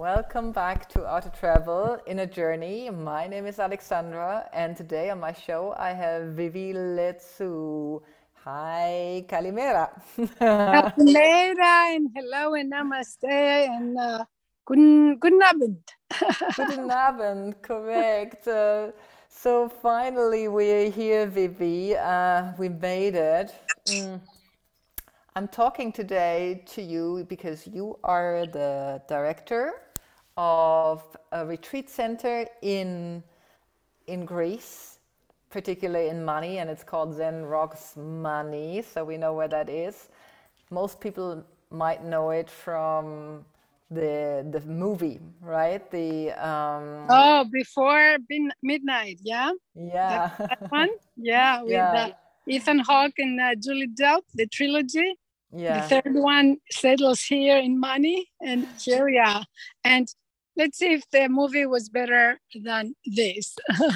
Welcome back to Art of Travel in a Journey. My name is Alexandra, and today on my show I have Vivi Letsu. Hi, Kalimera. Kalimera, and hello, and namaste, and uh, guten, guten Abend. guten Abend, correct. Uh, so finally we're here, Vivi. Uh, we made it. Mm. I'm talking today to you because you are the director of a retreat center in in Greece, particularly in Mani, and it's called Zen Rocks Mani. So we know where that is. Most people might know it from the the movie, right? The um, oh, before midnight, yeah, yeah, that, that one, yeah, with yeah. Uh, Ethan Hawke and uh, Julie Delpy, the trilogy. Yeah. The third one settles here in Mani and here, yeah. And let's see if the movie was better than this.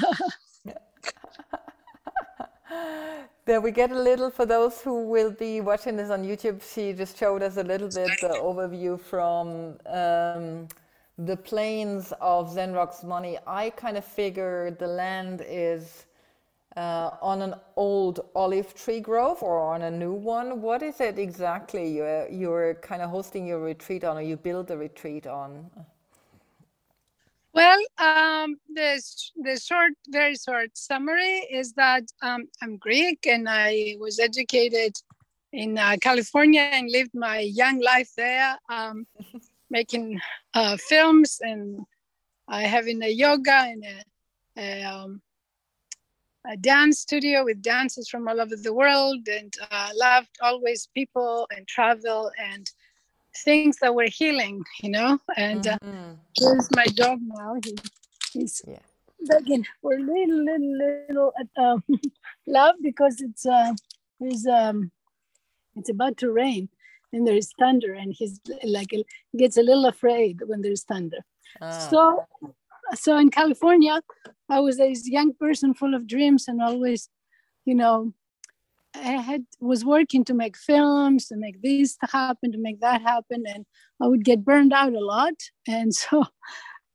there we get a little for those who will be watching this on YouTube. She just showed us a little bit the overview from um, the plains of Zen Rocks Mani. I kind of figure the land is uh, on an old olive tree grove or on a new one? What is it exactly you're, you're kind of hosting your retreat on or you build the retreat on? Well, um, the, the short, very short summary is that um, I'm Greek and I was educated in uh, California and lived my young life there, um, making uh, films and uh, having a yoga and a, a um, a dance studio with dancers from all over the world and uh, loved always people and travel and things that were healing, you know. And uh, mm-hmm. here's my dog now. He, he's yeah. begging for a little, little, little uh, love because it's uh, it's, um, it's about to rain and there is thunder and he's like gets a little afraid when there's thunder. Ah. So so in California, I was this young person full of dreams and always, you know, I had was working to make films, to make this happen, to make that happen, and I would get burned out a lot. And so,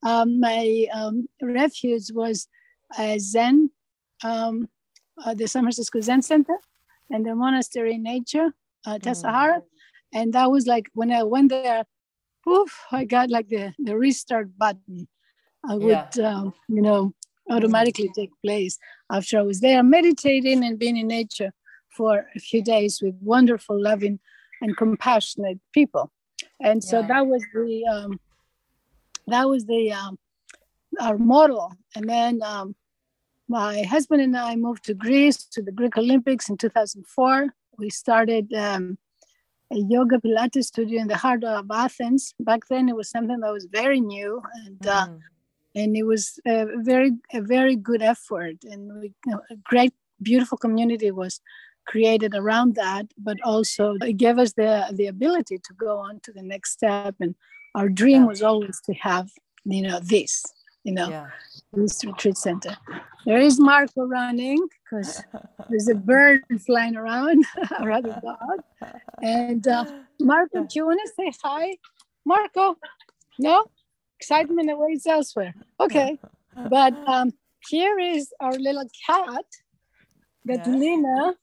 um, my um, refuge was a Zen, um, uh, the San Francisco Zen Center, and the monastery in nature, uh. Mm. And that was like when I went there, poof, I got like the the restart button I would, yeah. um, you know, automatically take place after I was there meditating and being in nature for a few days with wonderful, loving, and compassionate people. And so yeah. that was the um, that was the um, our model. And then um, my husband and I moved to Greece to the Greek Olympics in 2004. We started um, a yoga Pilates studio in the heart of Athens. Back then, it was something that was very new, and uh, mm and it was a very a very good effort. And we, you know, a great beautiful community was created around that but also it gave us the the ability to go on to the next step. And our dream was always to have you know this you know yeah. this retreat center. There is marco running because there's a bird flying around rather dog. And uh, marco do you want to say hi? Marco no excitement awaits elsewhere. Okay, but um, here is our little cat that yeah. Lina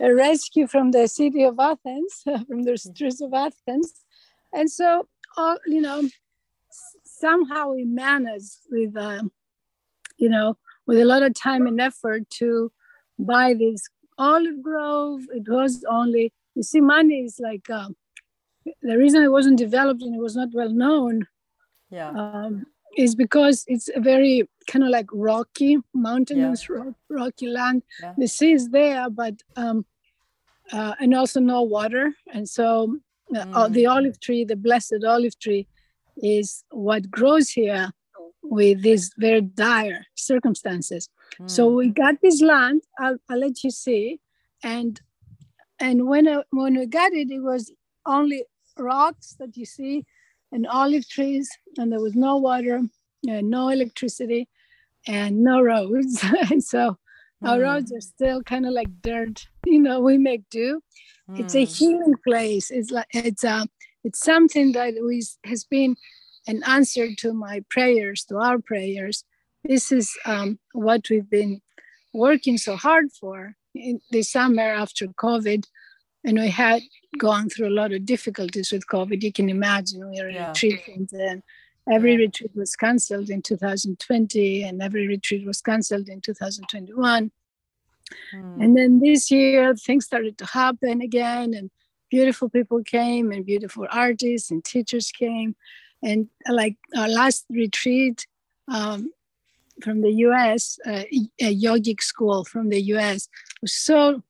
a rescue from the city of Athens, from the streets of Athens, and so uh, you know somehow we managed with um, you know with a lot of time and effort to buy this olive grove. It was only you see, Mani is like um, the reason it wasn't developed and it was not well known yeah um, is because it's a very kind of like rocky mountainous yeah. rock, rocky land yeah. the sea is there but um, uh, and also no water and so uh, mm. the olive tree the blessed olive tree is what grows here with these very dire circumstances mm. so we got this land I'll, I'll let you see and and when I, when we got it it was only rocks that you see and olive trees, and there was no water, no electricity, and no roads. and so mm. our hmm. roads are still kind of like dirt. You know, we make do. Mm. It's a hmm. healing place. It's like it's a uh, it's something that we has been an answer to my prayers, to our prayers. This is um, what we've been working so hard for in the summer after COVID. And we had gone through a lot of difficulties with COVID. You can imagine we were yeah. retreating and every retreat was canceled in 2020 and every retreat was canceled in 2021. Hmm. And then this year things started to happen again and beautiful people came and beautiful artists and teachers came. And like our last retreat um, from the US, uh, a yogic school from the US was so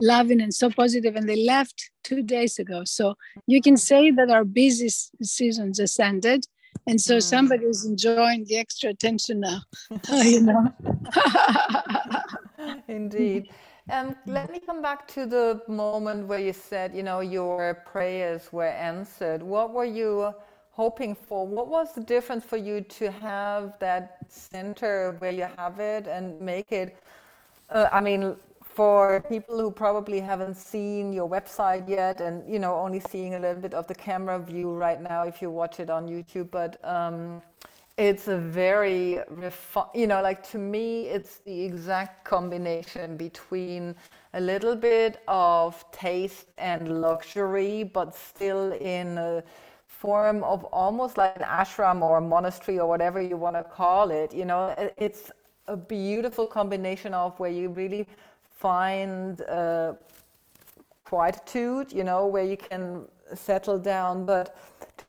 loving and so positive and they left two days ago. So you can say that our busy season just ended and so mm. somebody is enjoying the extra attention now you know? Indeed. Um, let me come back to the moment where you said you know your prayers were answered. What were you hoping for? What was the difference for you to have that center where you have it and make it uh, i mean for people who probably haven't seen your website yet and you know only seeing a little bit of the camera view right now if you watch it on youtube but um, it's a very refi- you know like to me it's the exact combination between a little bit of taste and luxury but still in a form of almost like an ashram or a monastery or whatever you want to call it you know? It's a beautiful combination of where you really find uh, quietude, you know, where you can settle down. But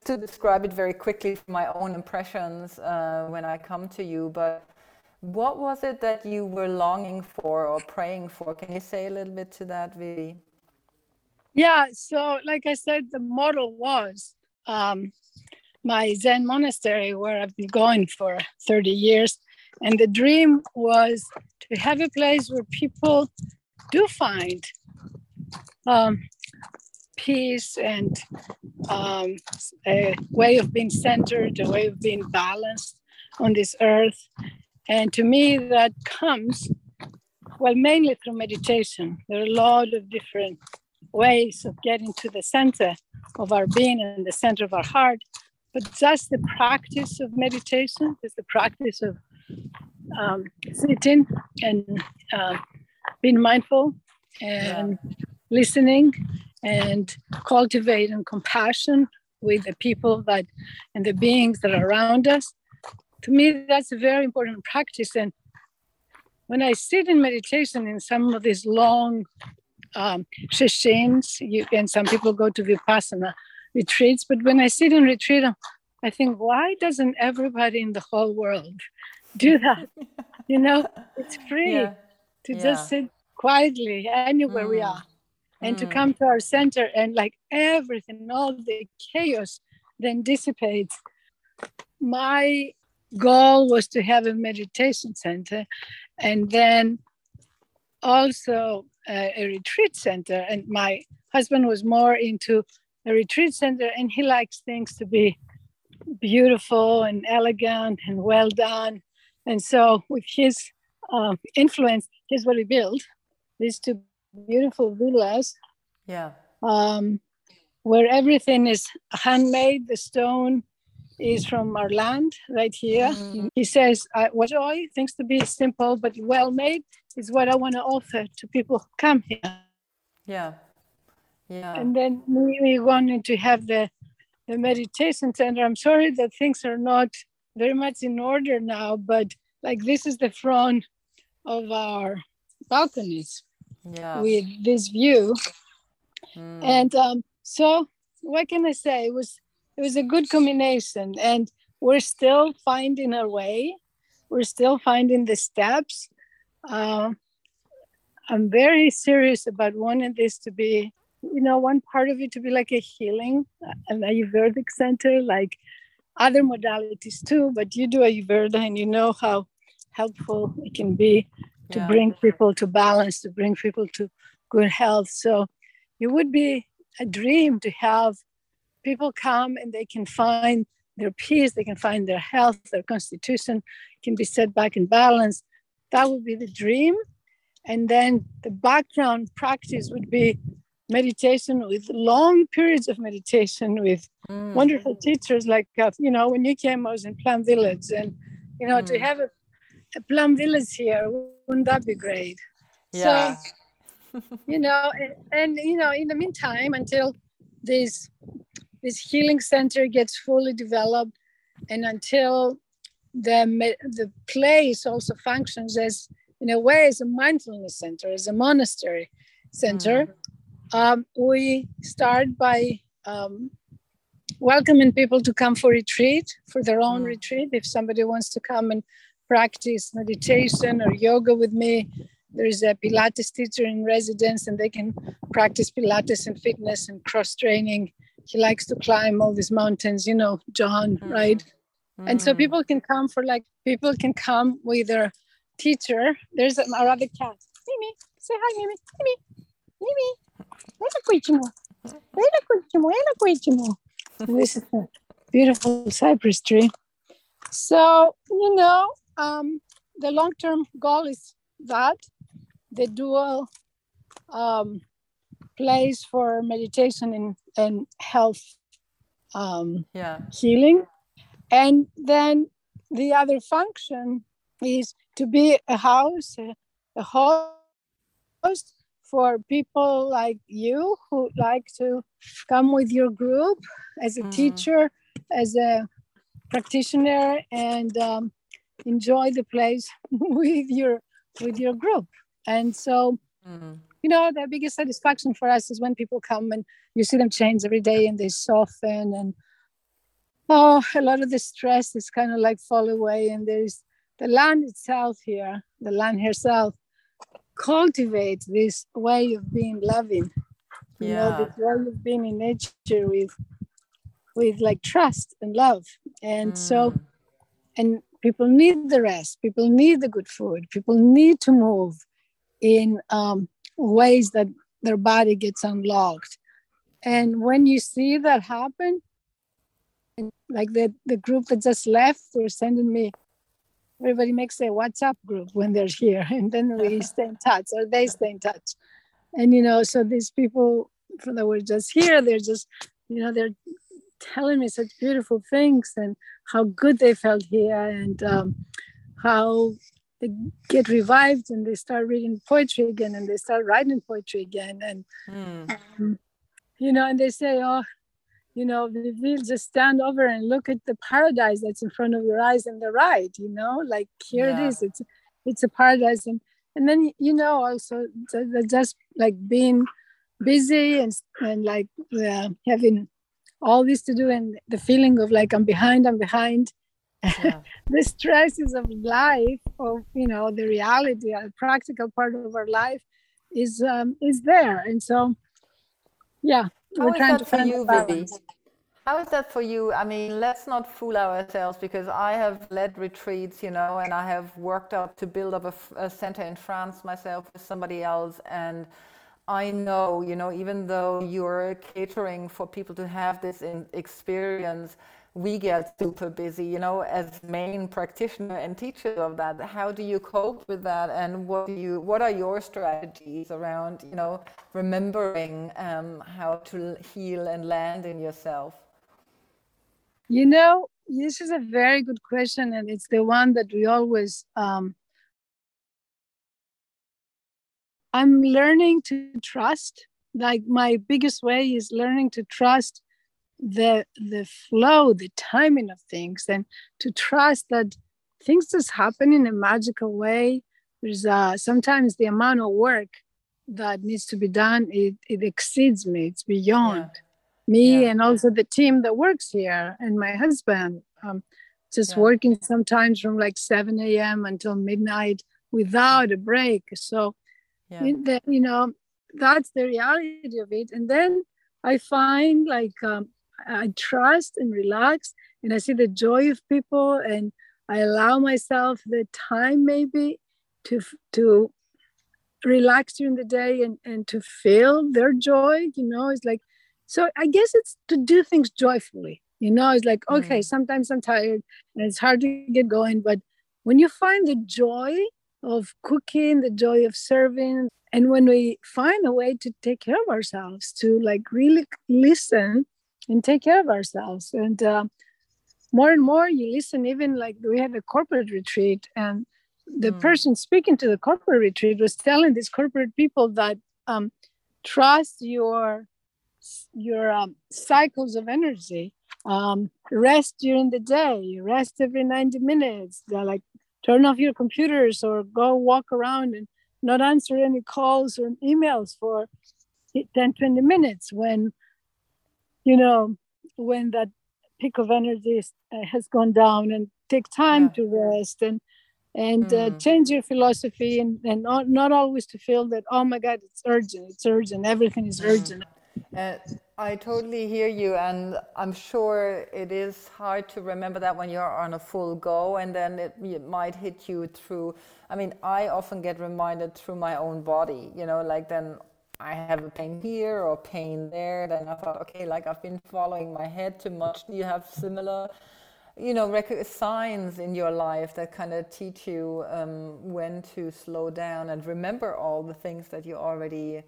to describe it very quickly my own impressions uh, when I come to you, but what was it that you were longing for or praying for? Can you say a little bit to that, Vivi? Yeah, so like I said, the model was um, my Zen monastery where I've been going for 30 years. And the dream was to have a place where people do find um, peace and um, a way of being centered, a way of being balanced on this earth. And to me, that comes, well, mainly through meditation. There are a lot of different ways of getting to the center of our being and the center of our heart. But just the practice of meditation, is the practice of um, sitting and uh, being mindful and yeah. listening and cultivating compassion with the people that and the beings that are around us. To me, that's a very important practice. And when I sit in meditation in some of these long um, sessions, you, and some people go to vipassana retreats, but when I sit in retreat, I think, why doesn't everybody in the whole world do that. you know, it's free yeah. to yeah. just sit quietly anywhere mm. we are and mm. to come to our center and like everything, all the chaos then dissipates. My goal was to have a meditation center and then also a, a retreat center. And my husband was more into a retreat center and he likes things to be beautiful and elegant and well done and so, with his uh, influence, here's what he built these two beautiful villas. Yeah. Um, where everything is handmade, the stone is from our land right here. Mm-hmm. He says, What joy, things to be simple but well made is what I want to offer to people who come here. Yeah. Yeah. And then we, we wanted to have the, the meditation center. I'm sorry that things are not very much in order now, but like this is the front of our balconies yeah. with this view. Mm. And um, so what can I say? It was it was a good combination and we're still finding our way. We're still finding the steps. Uh, I'm very serious about wanting this to be, you know, one part of it to be like a healing, an Ayurvedic center, like other modalities too, but you do Ayurveda and you know how helpful it can be to yeah. bring people to balance, to bring people to good health. So it would be a dream to have people come and they can find their peace, they can find their health, their constitution can be set back in balance. That would be the dream. And then the background practice would be meditation with long periods of meditation with mm. wonderful teachers like uh, you know when you came i was in plum village and you know mm. to have a, a plum village here wouldn't that be great yeah. so you know and, and, you know in the meantime until this this healing center gets fully developed and until the the place also functions as in a way as a mindfulness center as a monastery center mm. Um, we start by um, welcoming people to come for retreat, for their own mm. retreat. If somebody wants to come and practice meditation or yoga with me, there is a Pilates teacher in residence, and they can practice Pilates and fitness and cross training. He likes to climb all these mountains, you know, John, mm. right? Mm. And so mm. people can come for like people can come with their teacher. There's a, our other cat. Mimi, say hi, Mimi. Mimi, Mimi. This is a beautiful cypress tree. So, you know, um, the long term goal is that the dual um, place for meditation and, and health um, yeah. healing. And then the other function is to be a house, a, a host for people like you who like to come with your group as a mm. teacher, as a practitioner, and um, enjoy the place with your with your group. And so, mm. you know, the biggest satisfaction for us is when people come and you see them change every day and they soften and oh, a lot of the stress is kind of like fall away. And there's the land itself here, the land herself cultivate this way of being loving you yeah. know this way of being in nature with with like trust and love and mm. so and people need the rest people need the good food people need to move in um, ways that their body gets unlocked and when you see that happen like the, the group that just left they're sending me everybody makes a WhatsApp group when they're here, and then we stay in touch, or they stay in touch. And you know, so these people that were just here, they're just, you know, they're telling me such beautiful things and how good they felt here, and um, how they get revived and they start reading poetry again, and they start writing poetry again, and mm. um, you know, and they say, oh, you know, we'll just stand over and look at the paradise that's in front of your eyes and the right, you know, like here yeah. it is. It's it's a paradise, and and then you know also just like being busy and and like uh, having all this to do and the feeling of like I'm behind, I'm behind. Yeah. the stresses of life, of you know, the reality, a practical part of our life, is um, is there, and so yeah, how is that for you, Vivi? How is that for you? I mean, let's not fool ourselves because I have led retreats, you know, and I have worked up to build up a, a center in France myself with somebody else. And I know, you know, even though you're catering for people to have this experience, we get super busy, you know, as main practitioner and teachers of that. How do you cope with that, and what do you, what are your strategies around, you know, remembering um, how to heal and land in yourself? You know, this is a very good question, and it's the one that we always. Um, I'm learning to trust. Like my biggest way is learning to trust the the flow the timing of things and to trust that things just happen in a magical way. There's uh sometimes the amount of work that needs to be done it, it exceeds me. It's beyond yeah. me yeah. and also the team that works here and my husband. Um, just yeah. working sometimes from like 7 a.m until midnight without a break. So the, you know that's the reality of it. And then i find like um, I trust and relax and I see the joy of people and I allow myself the time maybe to to relax during the day and, and to feel their joy, you know, it's like so I guess it's to do things joyfully. You know, it's like, okay, mm. sometimes I'm tired and it's hard to get going, but when you find the joy of cooking, the joy of serving. And when we find a way to take care of ourselves, to like really listen and take care of ourselves. And uh, more and more you listen, even like we had a corporate retreat, and the mm. person speaking to the corporate retreat was telling these corporate people that um, trust your your um, cycles of energy um, rest during the day rest every 90 minutes They're like turn off your computers or go walk around and not answer any calls or emails for 10 20 minutes when you know when that peak of energy uh, has gone down and take time yeah. to rest and and mm. uh, hmm. change your philosophy and, and not, not always to feel that oh my god it's urgent it's urgent everything is hmm. urgent uh, I totally hear you, and I'm sure it is hard to remember that when you're on a full go, and then it, it, might hit you through. I mean, I often get reminded through my own body, you know, like then I have a pain here or pain there. Then I thought, okay, like I've been following my head too much. Do you have similar? you know, rec- signs in your life that kind of teach you um, when to slow down and remember all the things that you already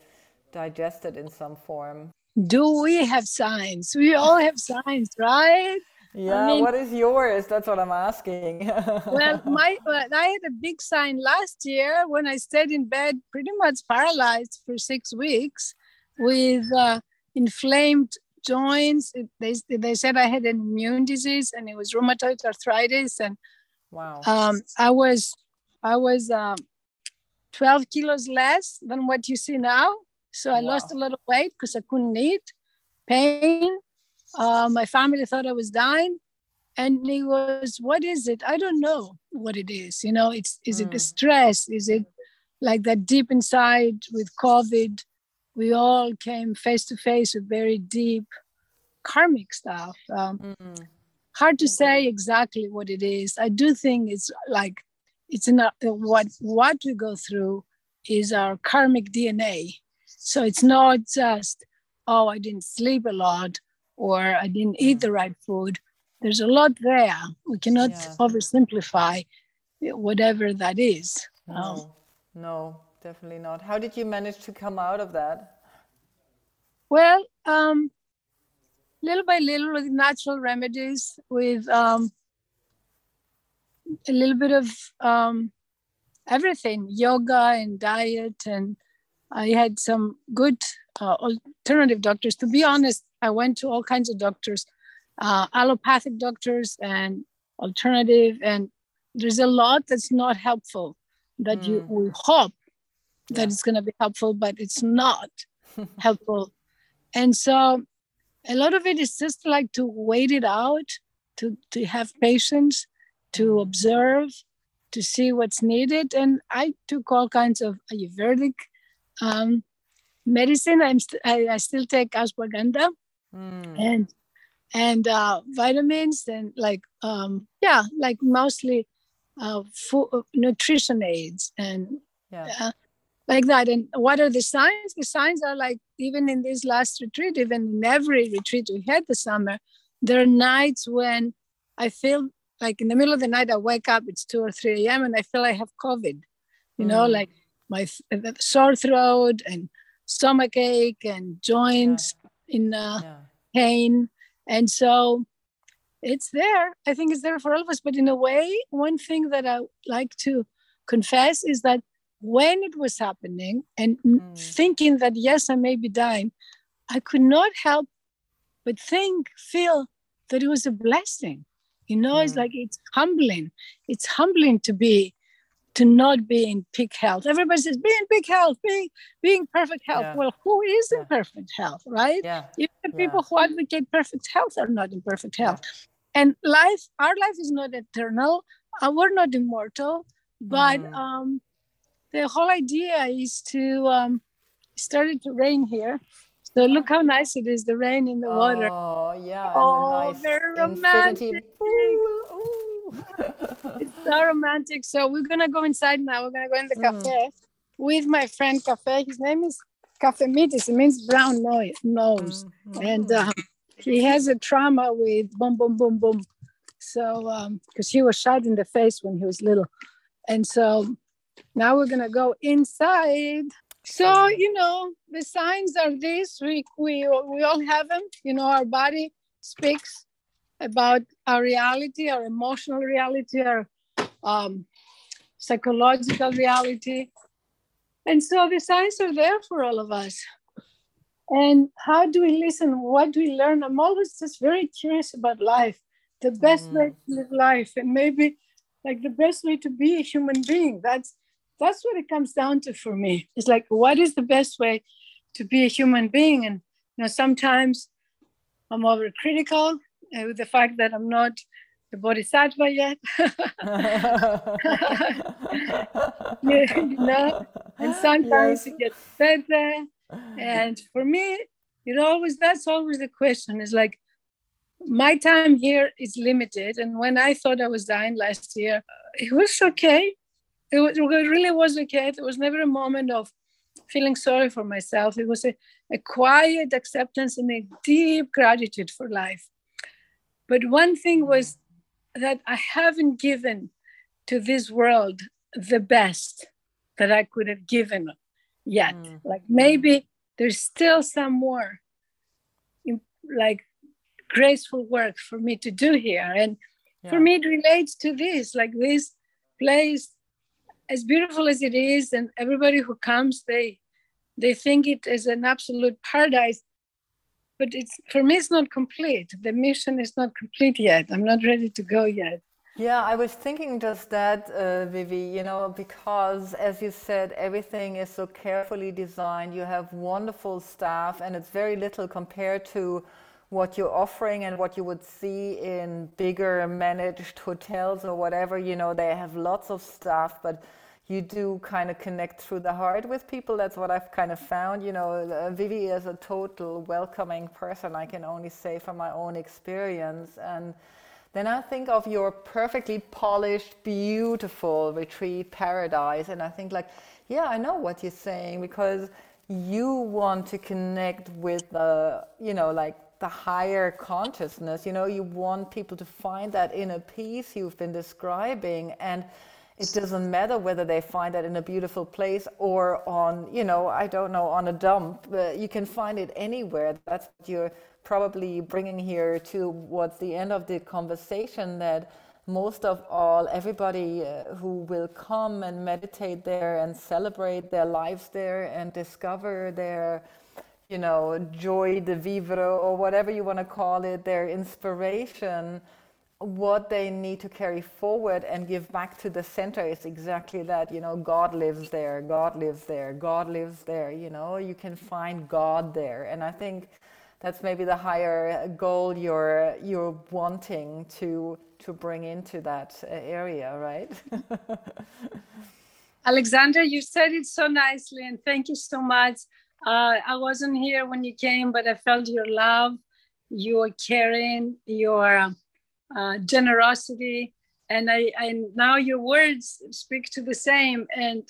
digested in some form. Do we have signs? We all have signs, right? Yeah, I mean, what is yours? That's what I'm asking. well, my well, I had a big sign last year when I stayed in bed, pretty much paralyzed for six weeks, with uh, inflamed joints. They, they said I had an immune disease and it was rheumatoid arthritis. And wow, um, I was I was um, 12 kilos less than what you see now. So I wow. lost a lot of weight because I couldn't eat. Pain. Uh, my family thought I was dying. And he was, what is it? I don't know what it is. You know, it's is mm. it the hmm. stress? Is it like that deep inside with COVID? we all came face to face with very deep karmic stuff. Um, mm-hmm. Hard to say exactly what it is. I do think it's like it's not what what we go through is our karmic DNA. So it's not just oh I didn't sleep a lot or I didn't eat the right food. There's a lot there. We cannot yeah. oversimplify whatever that is. No, um, no, definitely not. How did you manage to come out of that? Well, um, little by little with natural remedies, with um, a little bit of um, everything, yoga and diet, and I had some good uh, alternative doctors. To be honest, I went to all kinds of doctors, uh, allopathic doctors and alternative, and there's a lot that's not helpful that mm. you will hope that yeah. it's going to be helpful, but it's not helpful. And so a lot of it is just like to wait it out, to, to have patience, to mm. observe, to see what's needed. And I took all kinds of Ayurvedic um, medicine. I'm st- I, I, still take ashwagandha mm. and and uh, vitamins and like um, yeah, like mostly uh, food, nutrition aids and yeah. Uh, like that. And what are the signs? The signs are like even in this last retreat, even in every retreat we had this summer, there are nights when I feel like in the middle of the night I wake up, it's two or three a.m. and I feel I have COVID. You know, mm. like my sore throat and stomach ache and joints. In uh, yeah. pain, and so it's there. I think it's there for all of us. But in a way, one thing that I like to confess is that when it was happening and mm. thinking that yes i may be dying i could not help but think feel that it was a blessing you know mm. it's like it's humbling it's humbling to be to not be in peak health everybody says be in peak health be being perfect health yeah. well who is in perfect health right yeah. even the people who advocate perfect health are not in perfect health and life our life is not eternal uh, we're not immortal but mm. um the whole idea is to um, started to rain here. So look how nice it is, the rain in the water. Oh yeah. Oh, nice very romantic. It's so romantic. So we're gonna go inside now. We're gonna go in the mm. cafe with my friend Cafe. His name is Cafe Mitis. It means brown nose. nose. Mm-hmm. And um, he has a trauma with boom, boom, boom, boom. So because um, he was shot in the face when he was little, and so now we're gonna go inside. So you know the signs are this. We we we all have them. You know our body speaks about our reality, our emotional reality, our um, psychological reality. And so the signs are there for all of us. And how do we listen? What do we learn? I'm always just very curious about life, the best mm. way to live life, and maybe like the best way to be a human being. That's that's what it comes down to for me. It's like what is the best way to be a human being? And you know, sometimes I'm overcritical uh, with the fact that I'm not the bodhisattva yet. you know, and sometimes yes. it gets better. And for me, it always that's always the question. Is like my time here is limited, and when I thought I was dying last year, it was okay. It, was, it really was okay. There was never a moment of feeling sorry for myself. It was a, a quiet acceptance and a deep gratitude for life. But one thing was that I haven't given to this world the best that I could have given yet. Mm. Like maybe there's still some more like graceful work for me to do here. And yeah. for me, it relates to this like this place, as beautiful as it is, and everybody who comes, they they think it is an absolute paradise but it's for me it's not complete. The mission is not complete yet. I'm not ready to go yet. Yeah i was thinking just that uh, vivi you know because as you said everything is so carefully designed. You have wonderful staff and it's very little compared to what you're offering and what you would see in bigger managed hotels or whatever. You know they have lots of staff but you do kind of connect through the heart with people. That's what I've kind of found. You know, uh, Vivi is a total welcoming person. I can only say from my own experience. And then I think of your perfectly polished, beautiful retreat paradise, and I think like, yeah, I know what you're saying because you want to connect with the, you know, like the higher consciousness. You know, you want people to find that inner peace you've been describing and it doesn't matter whether they find that in a beautiful place or on, you know, I don't know, on a dump. Uh, you can find it anywhere. That's what you're probably bringing here towards the end of the conversation that most of all, everybody uh, who will come and meditate there and celebrate their lives there and discover their, you know, joie de vivre or whatever you want to call it, their inspiration what they need to carry forward and give back to the center is exactly that you know god lives there god lives there god lives there you know you can find god there. And i think that's maybe the higher goal you're you're wanting to to bring into that area right? Alexander you said it so nicely and thank you so much. Uh, i wasn't here when you came but i felt your love your caring your uh, generosity. And I, and now your words speak to the same. And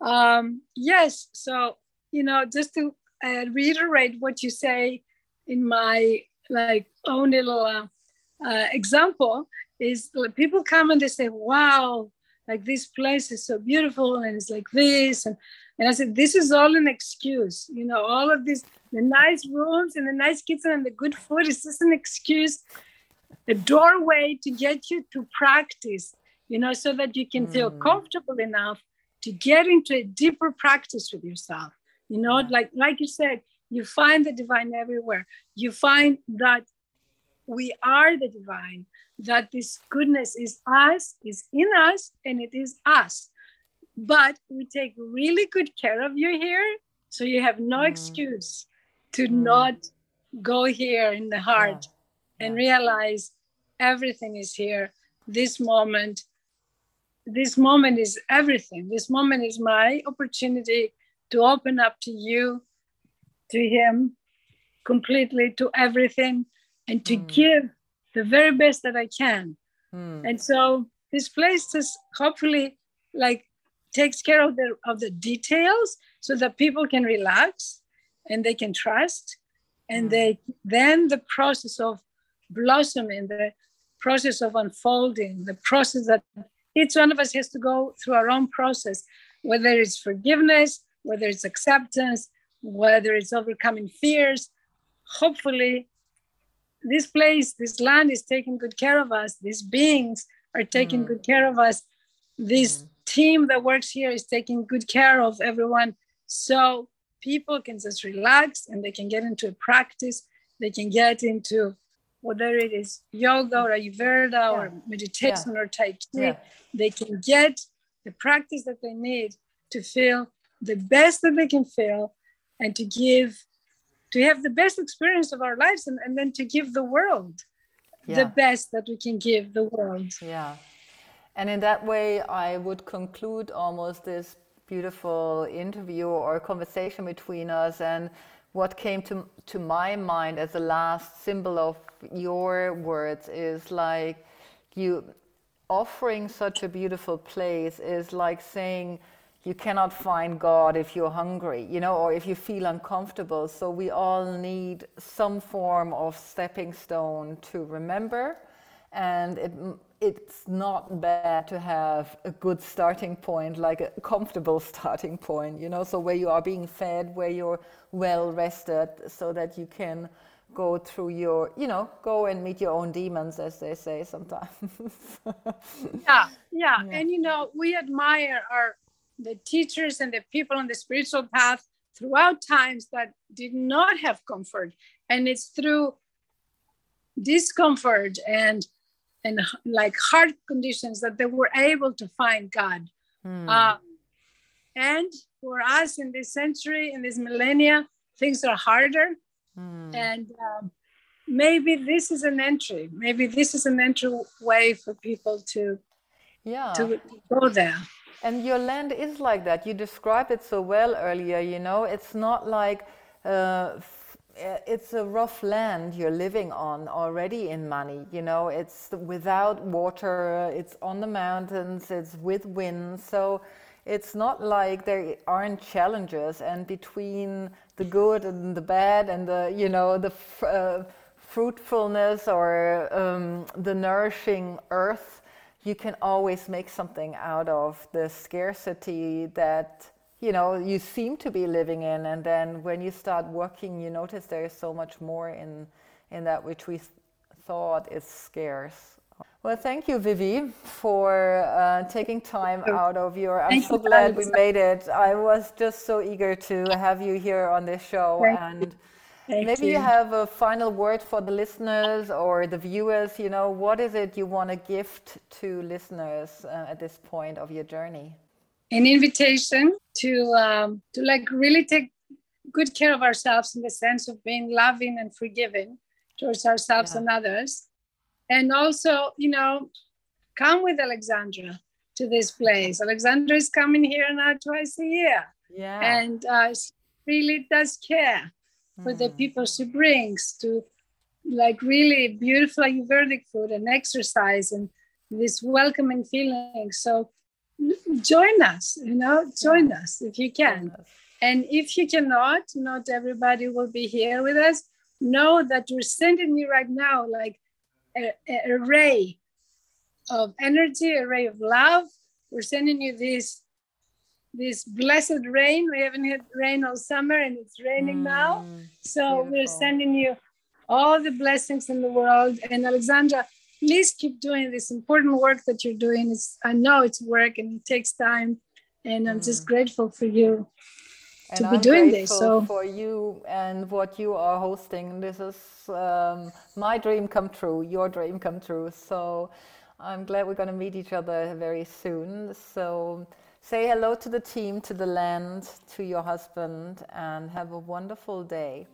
um, yes, so you know, just to uh, reiterate what you say in my like own little uh, uh, example is like, people come and they say, "Wow, like this place is so beautiful and it's like this," and and I said, "This is all an excuse. You know, all of this, the nice rooms and the nice kitchen and the good food is just an excuse a doorway to get you to practice, you know, so that you can mm. feel comfortable enough to get into a deeper practice with yourself. You know, yeah. like like you said, you find the divine everywhere. You find that we are the divine, that this goodness is us, is in us, and it is us. But we take really good care of you here. So you have no mm. excuse to mm. not go here in the heart and realize everything is here. This moment, this moment is everything. This moment is my opportunity to open up to you, to Him, completely, to everything, and to mm. give the very best that I can. Mm. And so this place just hopefully like takes care of the of the details so that people can relax and they can trust and mm. they then the process of blossoming, the process of unfolding, the process that each one of us has to go through our own process, whether it's forgiveness, whether it's acceptance, whether it's overcoming fears. Hopefully, this place, this land is taking good care of us. These beings are taking mm. good care of us. This mm. team that works here is taking good care of everyone. So people can just relax and they can get into a practice. They can get into whether it is yoga or Ayurveda yeah. or meditation yeah. or Tai Chi. Yeah. They can get the practice that they need to feel the best that they can feel and to give to have the best experience of our lives and, and then to give the world the best that we can give the world yeah and in that way i would conclude almost this beautiful interview or conversation between us and what came to, to my mind as the last symbol of your words is like you offering such a beautiful place is like saying you cannot find God if you're hungry, you know, or if you feel uncomfortable. So we all need some form of stepping stone to remember. And it, it's not bad to have a good starting point, like a comfortable starting point, you know, so where you are being fed, where you're well rested, so that you can go through your, you know, go and meet your own demons, as they say sometimes. yeah, yeah, yeah. And, you know, we admire our the teachers and the people on the spiritual path throughout times that did not have comfort and it's through discomfort and and like hard conditions that they were able to find god hmm. uh, and for us in this century in this millennia things are harder hmm. and um, maybe this is an entry maybe this is an entry way for people to yeah to go there and your land is like that. You described it so well earlier, you know, it's not like uh, it's a rough land you're living on already in Mani you know, it's without water, it's on the mountains, it's with wind. So it's not like there aren't challenges and between the good and the bad and the, you know, the uh, fruitfulness or um, the nourishing earth you can always make something out of the scarcity that you know you seem to be living in and then when you start working you notice there is so much more in in that which we thought is scarce well thank you vivi for uh, taking time out of your i'm thank so glad we made it i was just so eager to have you here on this show thank and you Maybe you. you. have a final word for the listeners or the viewers. You know, what is it you want to gift to listeners uh, at this point of your journey? An invitation to um, to like really take good care of ourselves in the sense of being loving and forgiving towards ourselves yeah. and others, and also, you know, come with Alexandra to this place. Alexandra is coming here now twice a year. Yeah, and uh, really does care for the mm. people she brings to like really beautiful Ayurvedic food and exercise and this welcoming feeling. So join us, you know, join yeah. us if you can. And if you cannot, not everybody will be here with us. Know that we're sending you right now like a, a ray of energy, a ray of love. We're sending you this this blessed rain. We haven't had rain all summer and it's raining mm, now. So beautiful. we're sending you all the blessings in the world. And Alexandra, please keep doing this important work that you're doing. It's, I know it's work and it takes time. And I'm mm. just grateful for you and to be I'm doing this. So for you and what you are hosting, this is um, my dream come true, your dream come true. So I'm glad we're going to meet each other very soon. So Say hello to the team, to the land, to your husband, and have a wonderful day.